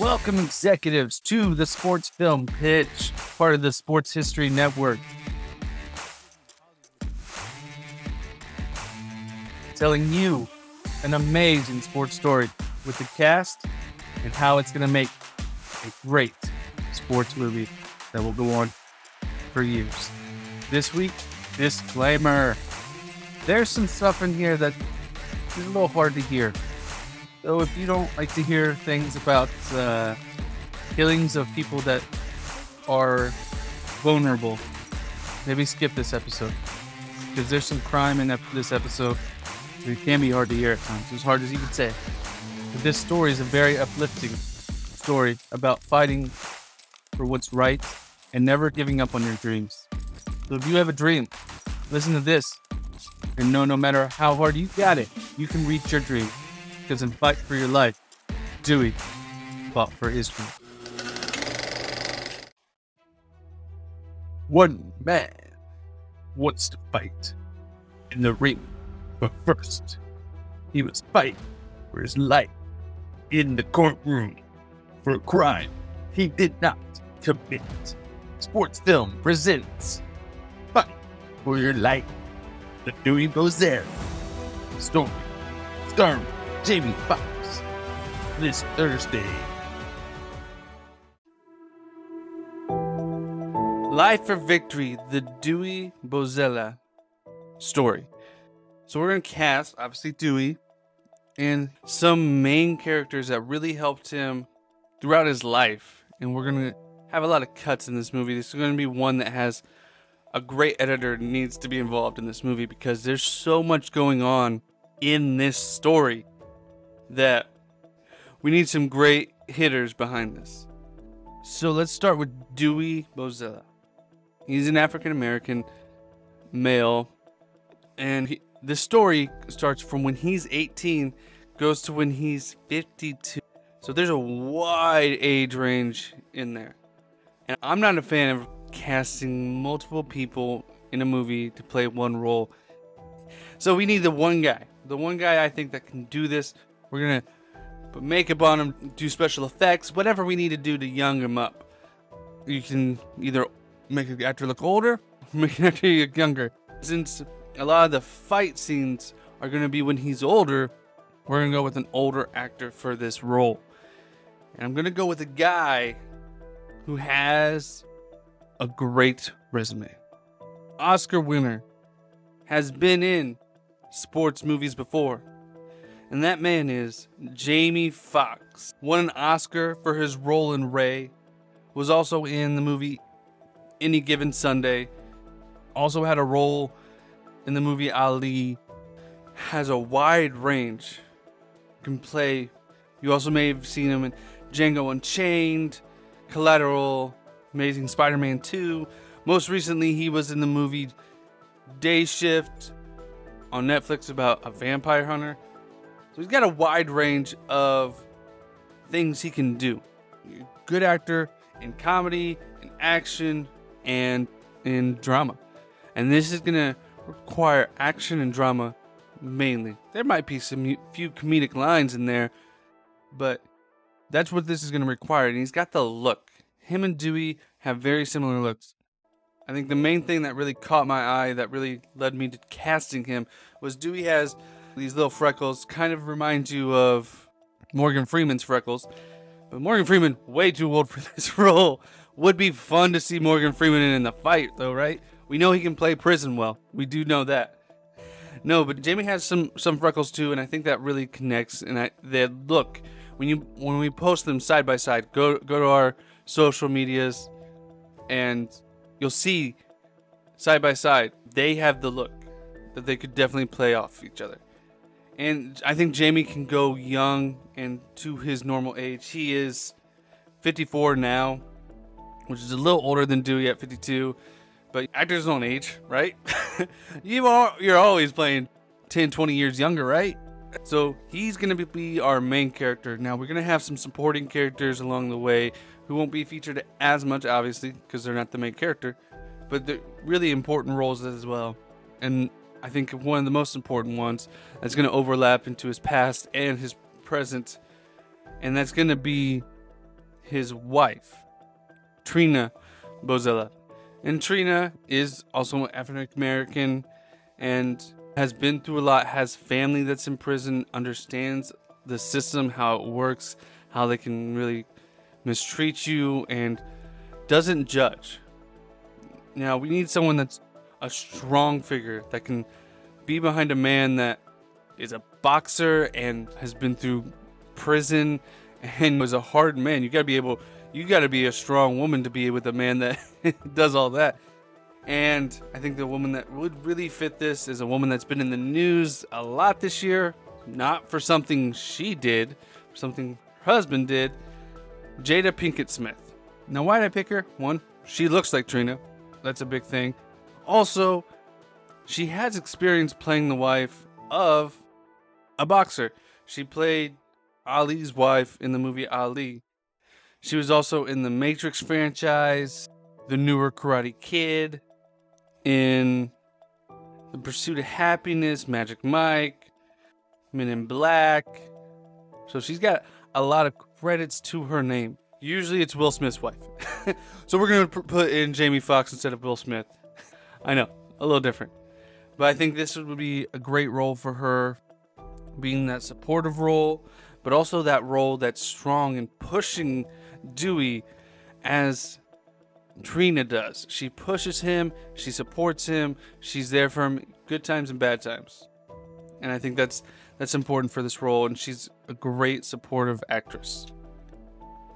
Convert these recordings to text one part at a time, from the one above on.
Welcome, executives, to the Sports Film Pitch, part of the Sports History Network. Telling you an amazing sports story with the cast and how it's going to make a great sports movie that will go on for years. This week, disclaimer. There's some stuff in here that is a little hard to hear. So if you don't like to hear things about uh, killings of people that are vulnerable, maybe skip this episode because there's some crime in this episode. It can be hard to hear at times, as hard as you could say. But this story is a very uplifting story about fighting for what's right and never giving up on your dreams. So if you have a dream, listen to this and know no matter how hard you got it, you can reach your dream. In Fight for Your Life, Dewey fought for dream. One man wants to fight in the ring, but first, he must fight for his life in the courtroom for a crime he did not commit. Sports Film presents Fight for Your Life. The Dewey Bozella story starring Jamie Foxx this Thursday. Life for Victory, the Dewey Bozella story. So we're gonna cast obviously Dewey and some main characters that really helped him throughout his life. And we're gonna have a lot of cuts in this movie. This is gonna be one that has a great editor needs to be involved in this movie because there's so much going on in this story that we need some great hitters behind this. So let's start with Dewey Bozella. He's an African American male, and he, the story starts from when he's 18, goes to when he's 52. So there's a wide age range in there. And I'm not a fan of casting multiple people in a movie to play one role. So we need the one guy. The one guy I think that can do this. We're to put makeup on him, do special effects, whatever we need to do to young him up. You can either make an actor look older, or make an actor look younger. Since a lot of the fight scenes are to be when he's older, we're to go with an older actor for this role. And I'm to go with a guy who has a great resume. Oscar winner has been in sports movies before. And that man is Jamie Foxx. Won an Oscar for his role in Ray. Was also in the movie Any Given Sunday. Also had a role in the movie Ali. Has a wide range. Can play. You also may have seen him in Django Unchained, Collateral, Amazing Spider Man 2. Most recently, he was in the movie Day Shift on Netflix about a vampire hunter. So he's got a wide range of things he can do. Good actor in comedy, in action, and in drama. And this is going to require action and drama mainly. There might be some few comedic lines in there, but that's what this is going to require. And he's got the look. Him and Dewey have very similar looks. I think the main thing that really caught my eye, that really led me to casting him, was Dewey has these little freckles, kind of remind you of Morgan Freeman's freckles. But Morgan Freeman, way too old for this role. Would be fun to see Morgan Freeman in the fight, though, right? We know he can play prison well. We do know that. No, but Jamie has some some freckles too, and I think that really connects. And I, they look when you when we post them side by side. Go go to our social medias, and you'll see side by side they have the look that they could definitely play off each other. And I think Jamie can go young and to his normal age. He is 54 now, which is a little older than Dewey at 52. But actors don't age, right? you are, you're always playing 10, 20 years younger, right? So he's to be our main character. Now, we're to have some supporting characters along the way who won't be featured as much, obviously, because they're not the main character, but they're really important roles as well. And I think one of the most important ones that's going to overlap into his past and his present, and that's going to be his wife, Trina Bozella. And Trina is also an African American and has been through a lot, has family that's in prison, understands the system, how it works, how they can really mistreat you, and doesn't judge. Now, we need someone that's a strong figure that can be behind a man that is a boxer and has been through prison and was a hard man. You got to be able, you got to be a strong woman to be with a man that does all that. And I think the woman that would really fit this is a woman that's been in the news a lot this year, not for something she did, something her husband did, Jada Pinkett Smith. Now, why did I pick her? One, she looks like Trina. That's a big thing. Also, she has experience playing the wife of a boxer. She played Ali's wife in the movie Ali. She was also in the Matrix franchise, the newer Karate Kid, in The Pursuit of Happiness, Magic Mike, Men in Black. So she's got a lot of credits to her name. Usually it's Will Smith's wife. so we're going to put in Jamie Foxx instead of Will Smith. I know, a little different. But I think this would be a great role for her being that supportive role, but also that role that's strong and pushing Dewey as Trina does. She pushes him, she supports him, she's there for him good times and bad times. And I think that's that's important for this role and she's a great supportive actress.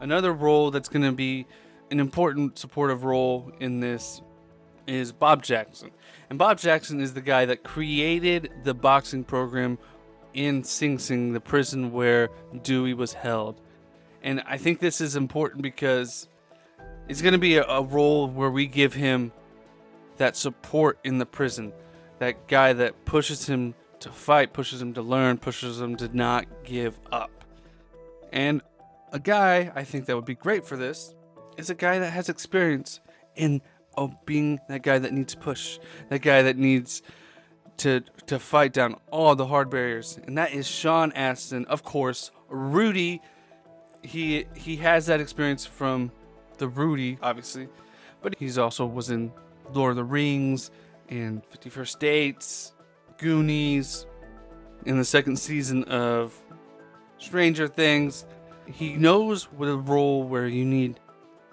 Another role that's going to be an important supportive role in this is Bob Jackson. And Bob Jackson is the guy that created the boxing program in Sing Sing, the prison where Dewey was held. And I think this is important because it's going to be a, a, role where we give him that support in the prison. That guy that pushes him to fight, pushes him to learn, pushes him to not give up. And a guy I think that would be great for this is a guy that has experience in oh, being that guy that needs push, that guy that needs to to fight down all the hard barriers, and that is Sean Astin. Of course, Rudy. He he has that experience from the Rudy, obviously, but he's also was in Lord of the Rings and Fifty First Dates, Goonies, in the second season of Stranger Things. He knows what a role where you need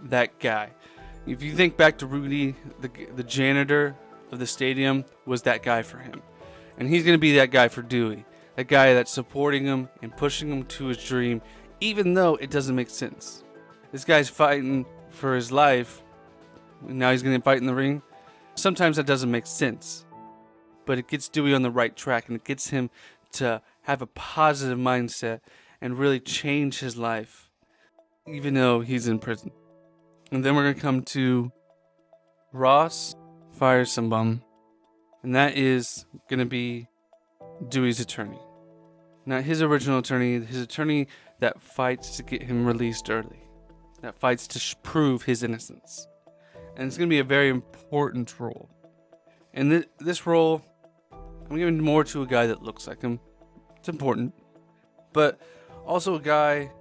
that guy. If you think back to Rudy, the the janitor of the stadium was that guy for him. And he's going to be that guy for Dewey. That guy that's supporting him and pushing him to his dream, even though it doesn't make sense. This guy's fighting for his life, and now he's going to fight in the ring. Sometimes that doesn't make sense. But it gets Dewey on the right track and it gets him to have a positive mindset and really change his life, even though he's in prison. And then we're going to come to Ross Firsenbaum, and that is going to be Dewey's attorney. Not his original attorney, his attorney that fights to get him released early, that fights to sh- prove his innocence. And it's going to be a very important role. And th- this role, I'm giving more to a guy that looks like him. It's important. But also a guy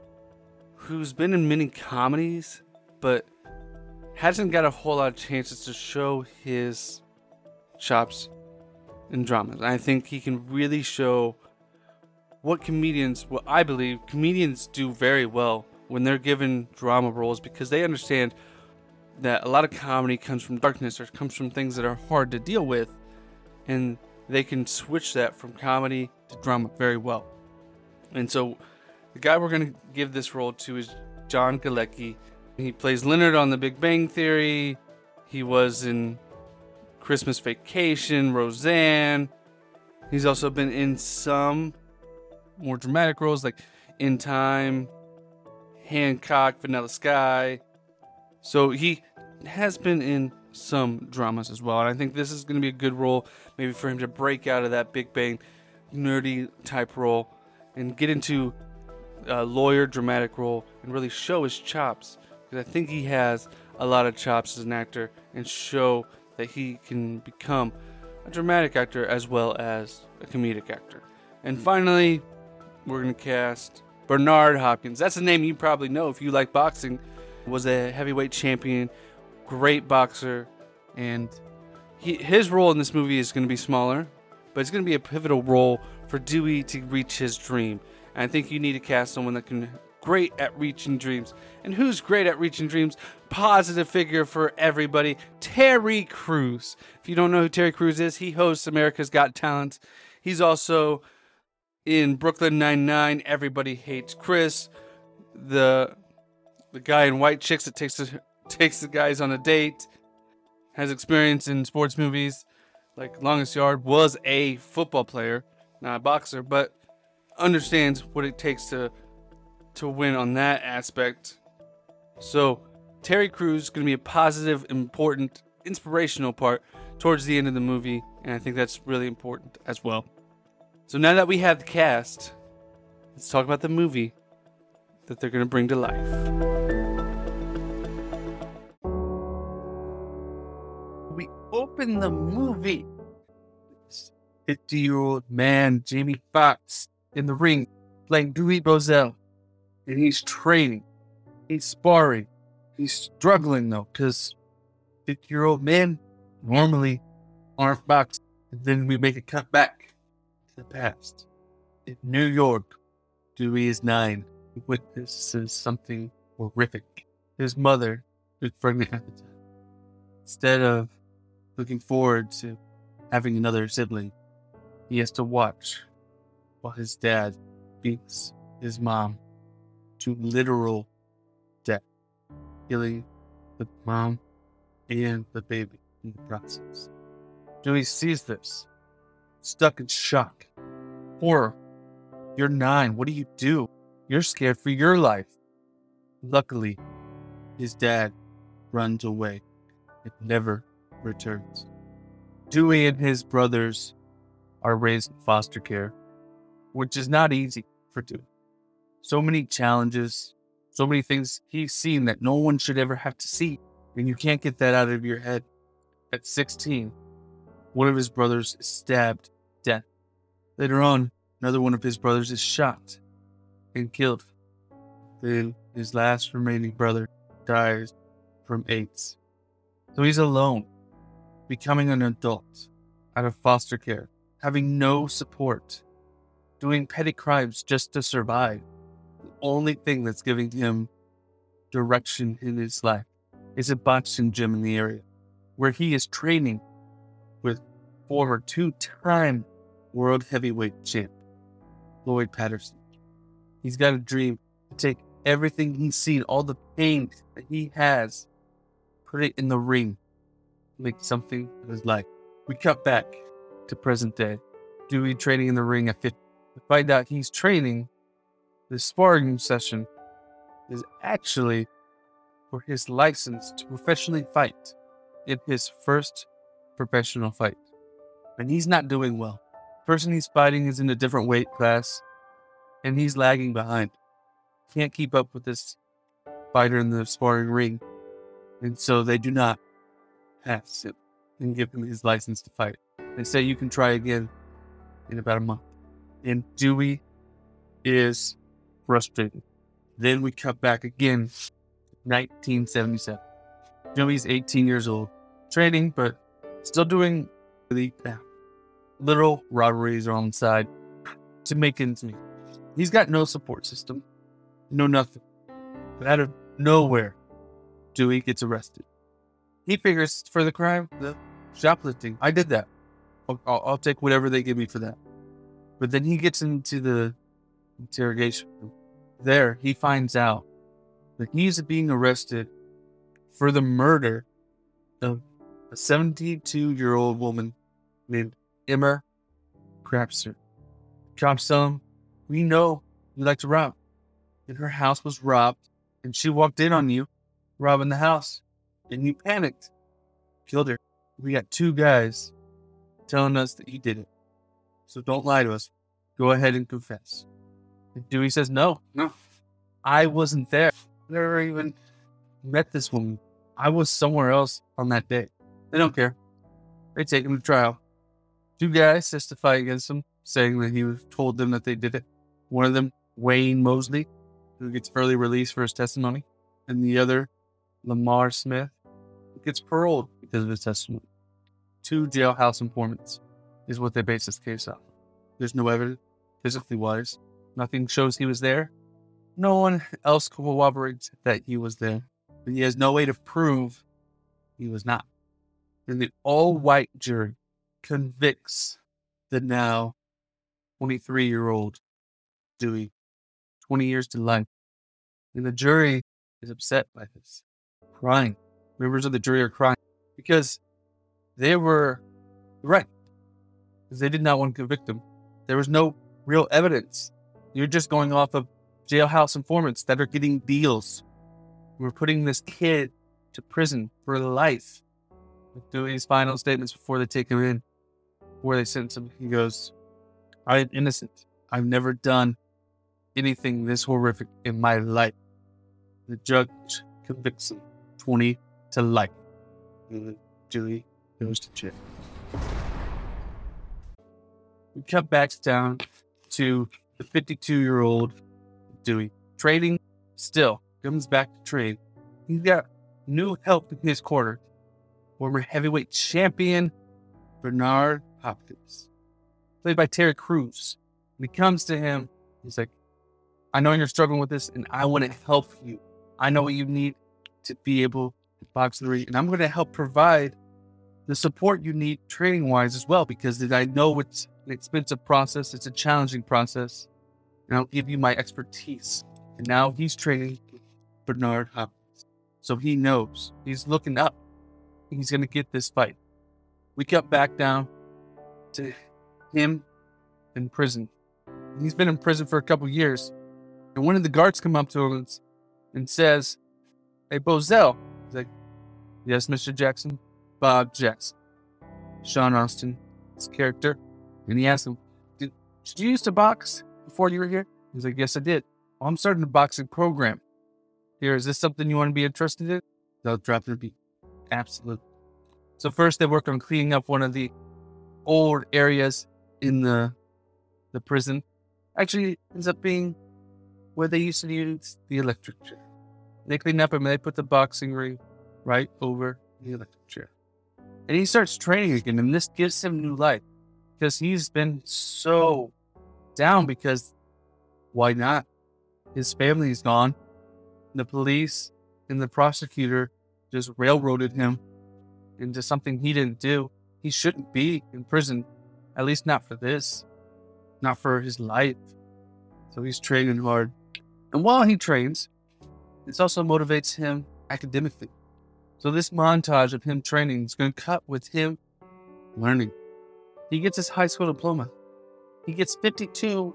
who's been in many comedies, but hasn't got a whole lot of chances to show his chops in dramas. I think he can really show what comedians, what I believe comedians do very well when they're given drama roles because they understand that a lot of comedy comes from darkness or comes from things that are hard to deal with, and they can switch that from comedy to drama very well. And so, the guy we're going to give this role to is John Galecki. He plays Leonard on The Big Bang Theory. He was in Christmas Vacation, Roseanne. He's also been in some more dramatic roles like In Time, Hancock, Vanilla Sky. So he has been in some dramas as well. And I think this is going to be a good role, maybe for him to break out of that Big Bang nerdy type role and get into a lawyer dramatic role and really show his chops because I think he has a lot of chops as an actor and show that he can become a dramatic actor as well as a comedic actor. And finally, we're going to cast Bernard Hopkins. That's a name you probably know if you like boxing. Was a heavyweight champion, great boxer, and he, his role in this movie is going to be smaller, but it's going to be a pivotal role for Dewey to reach his dream. And I think you need to cast someone that can great at reaching dreams. And who's great at reaching dreams? Positive figure for everybody, Terry Crews. If you don't know who Terry Crews is, he hosts America's Got Talent. He's also in Brooklyn Nine Nine. Everybody hates Chris, the the guy in White Chicks that takes the, takes the guys on a date. Has experience in sports movies, like Longest Yard. Was a football player, not a boxer, but understands what it takes to to win on that aspect. So Terry Crews is going to be a positive, important, inspirational part towards the end of the movie, and I think that's really important as well. So now that we have the cast, let's talk about the movie that they're going to bring to life. We open the movie. 50 year old man, Jamie Foxx, in the ring playing Dewey Bozella. And he's training, he's sparring, he's struggling though, because 50 year old men normally aren't boxing. And then we make a cut back to the past. In New York, Dewey is nine. He witnesses something horrific. His mother is pregnant at the time. Instead of looking forward to having another sibling, he has to watch while his dad beats his mom to literal death, killing the mom and the baby in the process. Dewey sees this, stuck in shock. Horror. You're nine. What do you do? You're scared for your life. Luckily, his dad runs away and never returns. Dewey and his brothers are raised in foster care, which is not easy for Dewey. So many challenges, so many things he's seen that no one should ever have to see, and you can't get that out of your head. At 16, one of his brothers is stabbed to death. Later on, another one of his brothers is shot and killed. Then his last remaining brother dies from AIDS. So he's alone, becoming an adult out of foster care, having no support, doing petty crimes just to survive. Only thing that's giving him direction in his life is a boxing gym in the area where he is training with former two time world heavyweight champ Floyd Patterson. He's got a dream to take everything he's seen, all the pain that he has, put it in the ring, make something of his life. We cut back to present day. Dewey training in the ring at 50. We find out he's training. The sparring session is actually for his license to professionally fight in his first professional fight. And he's not doing well. The person he's fighting is in a different weight class and he's lagging behind. Can't keep up with this fighter in the sparring ring. And so they do not pass him and give him his license to fight. They say you can try again in about a month. And Dewey is frustrated. Then we cut back again, 1977. Dewey's 18 years old, training, but still doing the little robberies on the side to make ends meet. He's got no support system, no nothing. But out of nowhere, Dewey gets arrested. He figures for the crime, the shoplifting. I did that. I'll, I'll, I'll take whatever they give me for that. But then he gets into the interrogation room. There, he finds out that he's being arrested for the murder of a 72 year old woman named Emma Crapser. Cops We know you like to rob. And her house was robbed, and she walked in on you, robbing the house, and you panicked, killed her. We got two guys telling us that you did it. So don't lie to us. Go ahead and confess. And Dewey says, No, no. I wasn't there. Never even met this woman. I was somewhere else on that day. They don't care. They take him to trial. Two guys testify against him, saying that he told them that they did it. One of them Wayne Mosley, who gets early release for his testimony, and the other, Lamar Smith, gets paroled because of his testimony. Two jailhouse informants is what they base this case on. There's no evidence, physically wise. Nothing shows he was there. No one else corroborates that he was there. He has no way to prove he was not. And the all white jury convicts the now 23 year old Dewey 20 years to life. And the jury is upset by this, crying. Members of the jury are crying because they were right. Because they did not want to convict him. There was no real evidence. You're just going off of jailhouse informants that are getting deals. We're putting this kid to prison for life. Doing his final statements before they take him in, where they sentence him, he goes, I am innocent. I've never done anything this horrific in my life. The judge convicts him 20 to life. Dewey goes to jail. We cut back down to the 52 year old Dewey. Trading still comes back to trade. He's got new help in his corner. Former heavyweight champion Bernard Hopkins, played by Terry Crews. When he comes to him, he's like, I know you're struggling with this, and I want to help you. I know what you need to be able to box the ring, and I'm going to help provide the support you need training wise as well, because I know it's an expensive process, it's a challenging process, and I'll give you my expertise. And now he's training Bernard Hopkins. So he knows he's looking up. He's going to get this fight. We cut back down to him in prison. He's been in prison for a couple years. And one of the guards come up to him and, and says, Hey, Bozella. He's like, Yes, Mr. Jackson. Bob Jackson. Sean Astin, his character. And he asked him, did, did you used to box before you were here? He's like, Yes, I did. Well, I'm starting a boxing program. Here, is this something you want to be interested in? They'll drop their beat. Absolutely. So first they work on cleaning up one of the old areas in the the prison. Actually ends up being where they used to use the electric chair. They clean up and they put the boxing ring right over the electric chair. And he starts training again, and this gives him new life because he's been so down because why not? His family's gone. The police and the prosecutor just railroaded him into something he didn't do. He shouldn't be in prison, at least not for this, not for his life. So he's training hard. And while he trains, this also motivates him academically. So this montage of him training is going to cut with him learning. He gets his high school diploma. He gets 52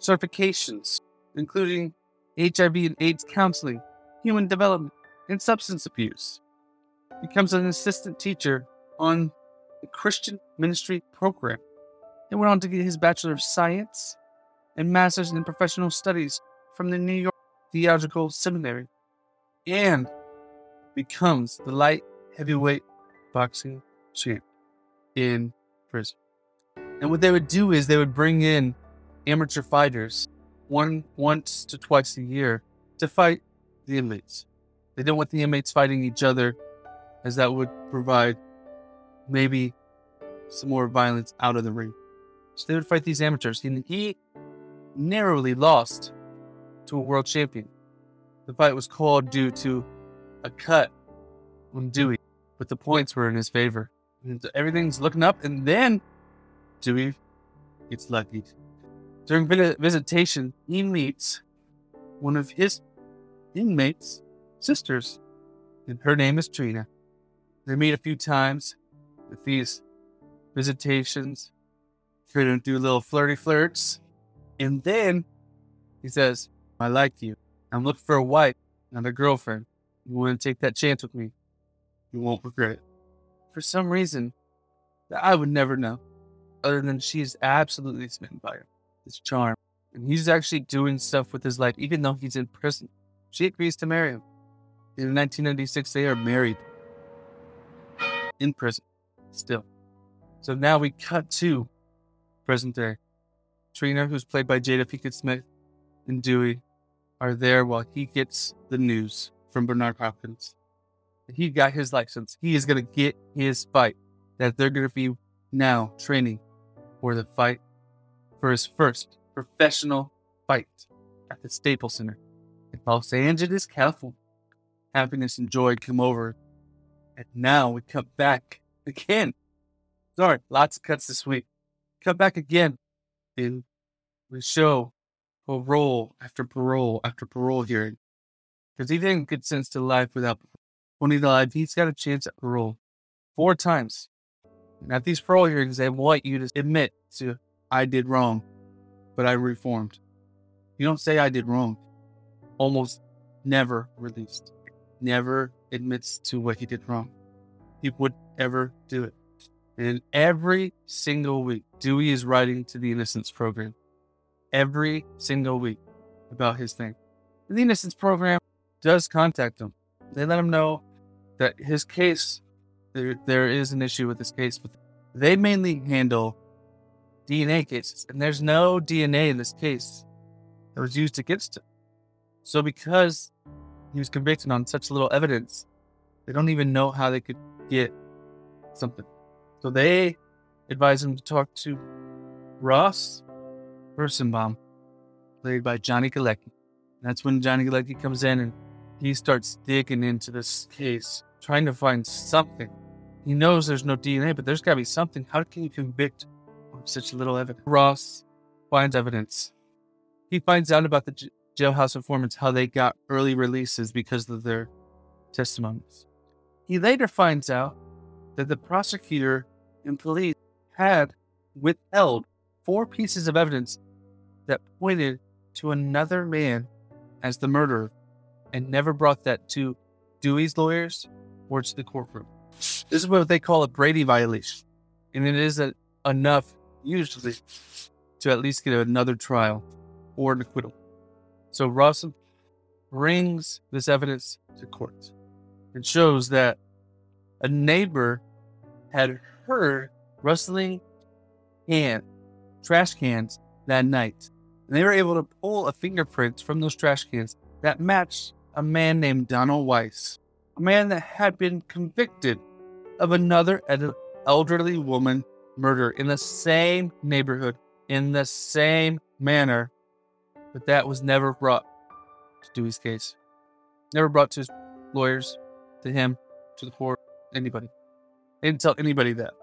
certifications, including HIV and AIDS counseling, human development, and substance abuse. He becomes an assistant teacher on the Christian ministry program. He went on to get his Bachelor of Science and Master's in Professional Studies from the New York Theological Seminary and becomes the light heavyweight boxing champ in prison. And what they would do is they would bring in amateur fighters one once to twice a year to fight the inmates. They didn't want the inmates fighting each other, as that would provide maybe some more violence out of the ring. So they would fight these amateurs. And he narrowly lost to a world champion. The fight was called due to a cut on Dewey, but the points were in his favor. And everything's looking up, and then Dewey gets lucky. During visitation, he meets one of his inmates' sisters, and her name is Trina. They meet a few times with these visitations, try to do little flirty flirts, and then he says, I like you. I'm looking for a wife, not a girlfriend. You want to take that chance with me? You won't regret it. For some reason that I would never know, other than she is absolutely smitten by him his charm. And he's actually doing stuff with his life, even though he's in prison. She agrees to marry him. In 1996, they are married in prison still. So now we cut to present day. Trina, who's played by Jada Pinkett Smith, and Dewey are there while he gets the news from Bernard Hopkins. He got his license. He is going to get his fight that they're going to be now training for the fight for his first professional fight at the Staples Center in Los Angeles, California. Happiness and joy come over. And now we come back again. Sorry, lots of cuts this week. Come back again and we show parole after parole after parole hearing. Because he didn't get sentenced to life without when he died, he's got a chance at parole four times. And at these parole hearings, they want you to admit to, I did wrong, but I reformed. You don't say I did wrong. Almost never released. Never admits to what he did wrong. He would ever do it. And every single week, Dewey is writing to the Innocence Program. Every single week about his thing. The Innocence Program does contact him. They let him know that his case, there, there is an issue with his case, but they mainly handle DNA cases. And there's no DNA in this case that was used against him. So because he was convicted on such little evidence, they don't even know how they could get something. So they advise him to talk to Ross Rosenbaum, played by Johnny Galecki. That's when Johnny Galecki comes in and he starts digging into this case, trying to find something. He knows there's no DNA, but there's got to be something. How can you convict on such little evidence? Ross finds evidence. He finds out about the j- jailhouse informants, how they got early releases because of their testimonies. He later finds out that the prosecutor and police had withheld four pieces of evidence that pointed to another man as the murderer and never brought that to Dewey's lawyers or to the courtroom. This is what they call a Brady violation. And it isn't enough, usually, to at least get another trial or an acquittal. So Ross brings this evidence to court and shows that a neighbor had heard rustling can trash cans that night. And they were able to pull a fingerprint from those trash cans that matched a man named Donald Wise, a man that had been convicted of another elderly woman murder in the same neighborhood, in the same manner, but that was never brought to Dewey's case. Never brought to his lawyers, to him, to the court, anybody. They didn't tell anybody that.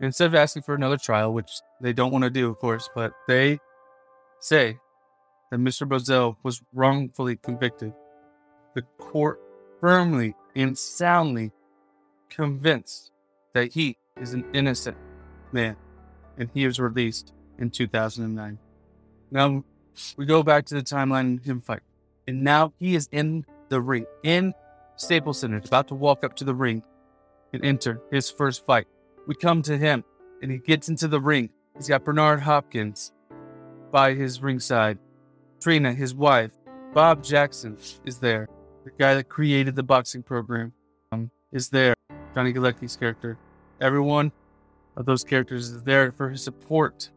Instead of asking for another trial, which they don't want to do, of course, but they say that Mr. Bozella was wrongfully convicted. The court firmly and soundly convinced that he is an innocent man, and he was released in 2009. Now we go back to the timeline of him fight, and now he is in the ring in Staples Center, about to walk up to the ring and enter his first fight. We come to him, and he gets into the ring. He's got Bernard Hopkins by his ringside. Trina, his wife, Bob Jackson is there. The guy that created the boxing program um, is there. Johnny Galecki's character. Everyone of those characters is there for his support.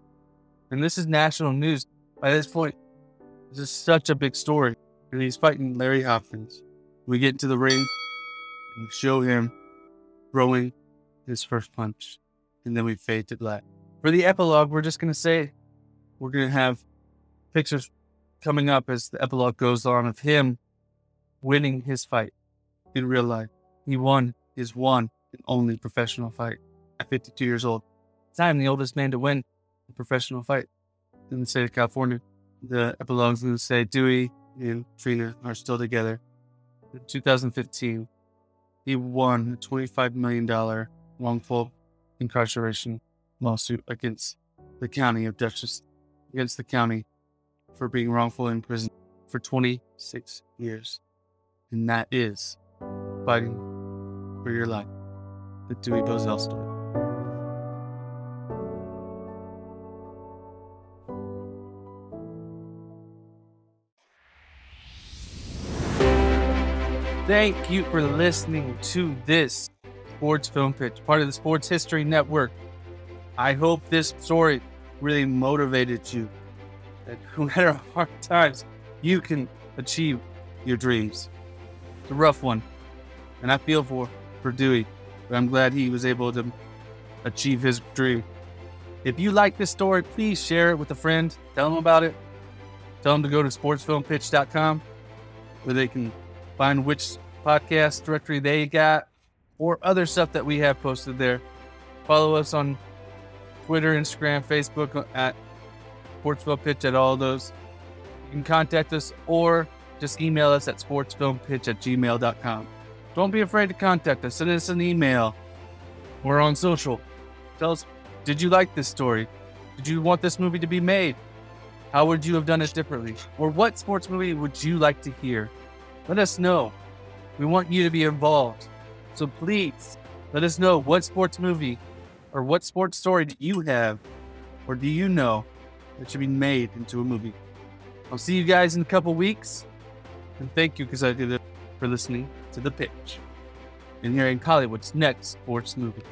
And this is national news. By this point, this is such a big story. And he's fighting Larry Hopkins. We get into the ring and we show him throwing his first punch. And then we fade to black. For the epilogue, we're just going to say we're going to have pictures coming up as the epilogue goes on of him winning his fight in real life. He won his one and only professional fight at 52 years old. I'm the oldest man to win a professional fight in the state of California. The epilogue is going to say Dewey and Trina are still together. In 2015, he won a $25 million wrongful incarceration lawsuit against the county of Dutchess, against the county for being wrongfully imprisoned for 26 years. And that is fighting for your life. The Dewey Bozella story. Thank you for listening to this Sports Film Pitch, part of the Sports History Network. I hope this story really motivated you. That no matter hard times, you can achieve your dreams. It's a rough one, and I feel for for Dewey, but I'm glad he was able to achieve his dream. If you like this story, please share it with a friend. Tell them about it. Tell them to go to sportsfilmpitch.com where they can find which podcast directory they got or other stuff that we have posted there. Follow us on Twitter, Instagram, Facebook at Sportsfilm Pitch at all those. You can contact us or just email us at sportsfilmpitch at gmail.com. Don't be afraid to contact us. Send us an email. We're on social. Tell us, did you like this story? Did you want this movie to be made? How would you have done it differently? Or what sports movie would you like to hear? Let us know. We want you to be involved. So please let us know what sports movie or what sports story do you have or do you know that should be made into a movie. I'll see you guys in a couple weeks. And thank you, it for listening to The Pitch and hearing Hollywood's next sports movie.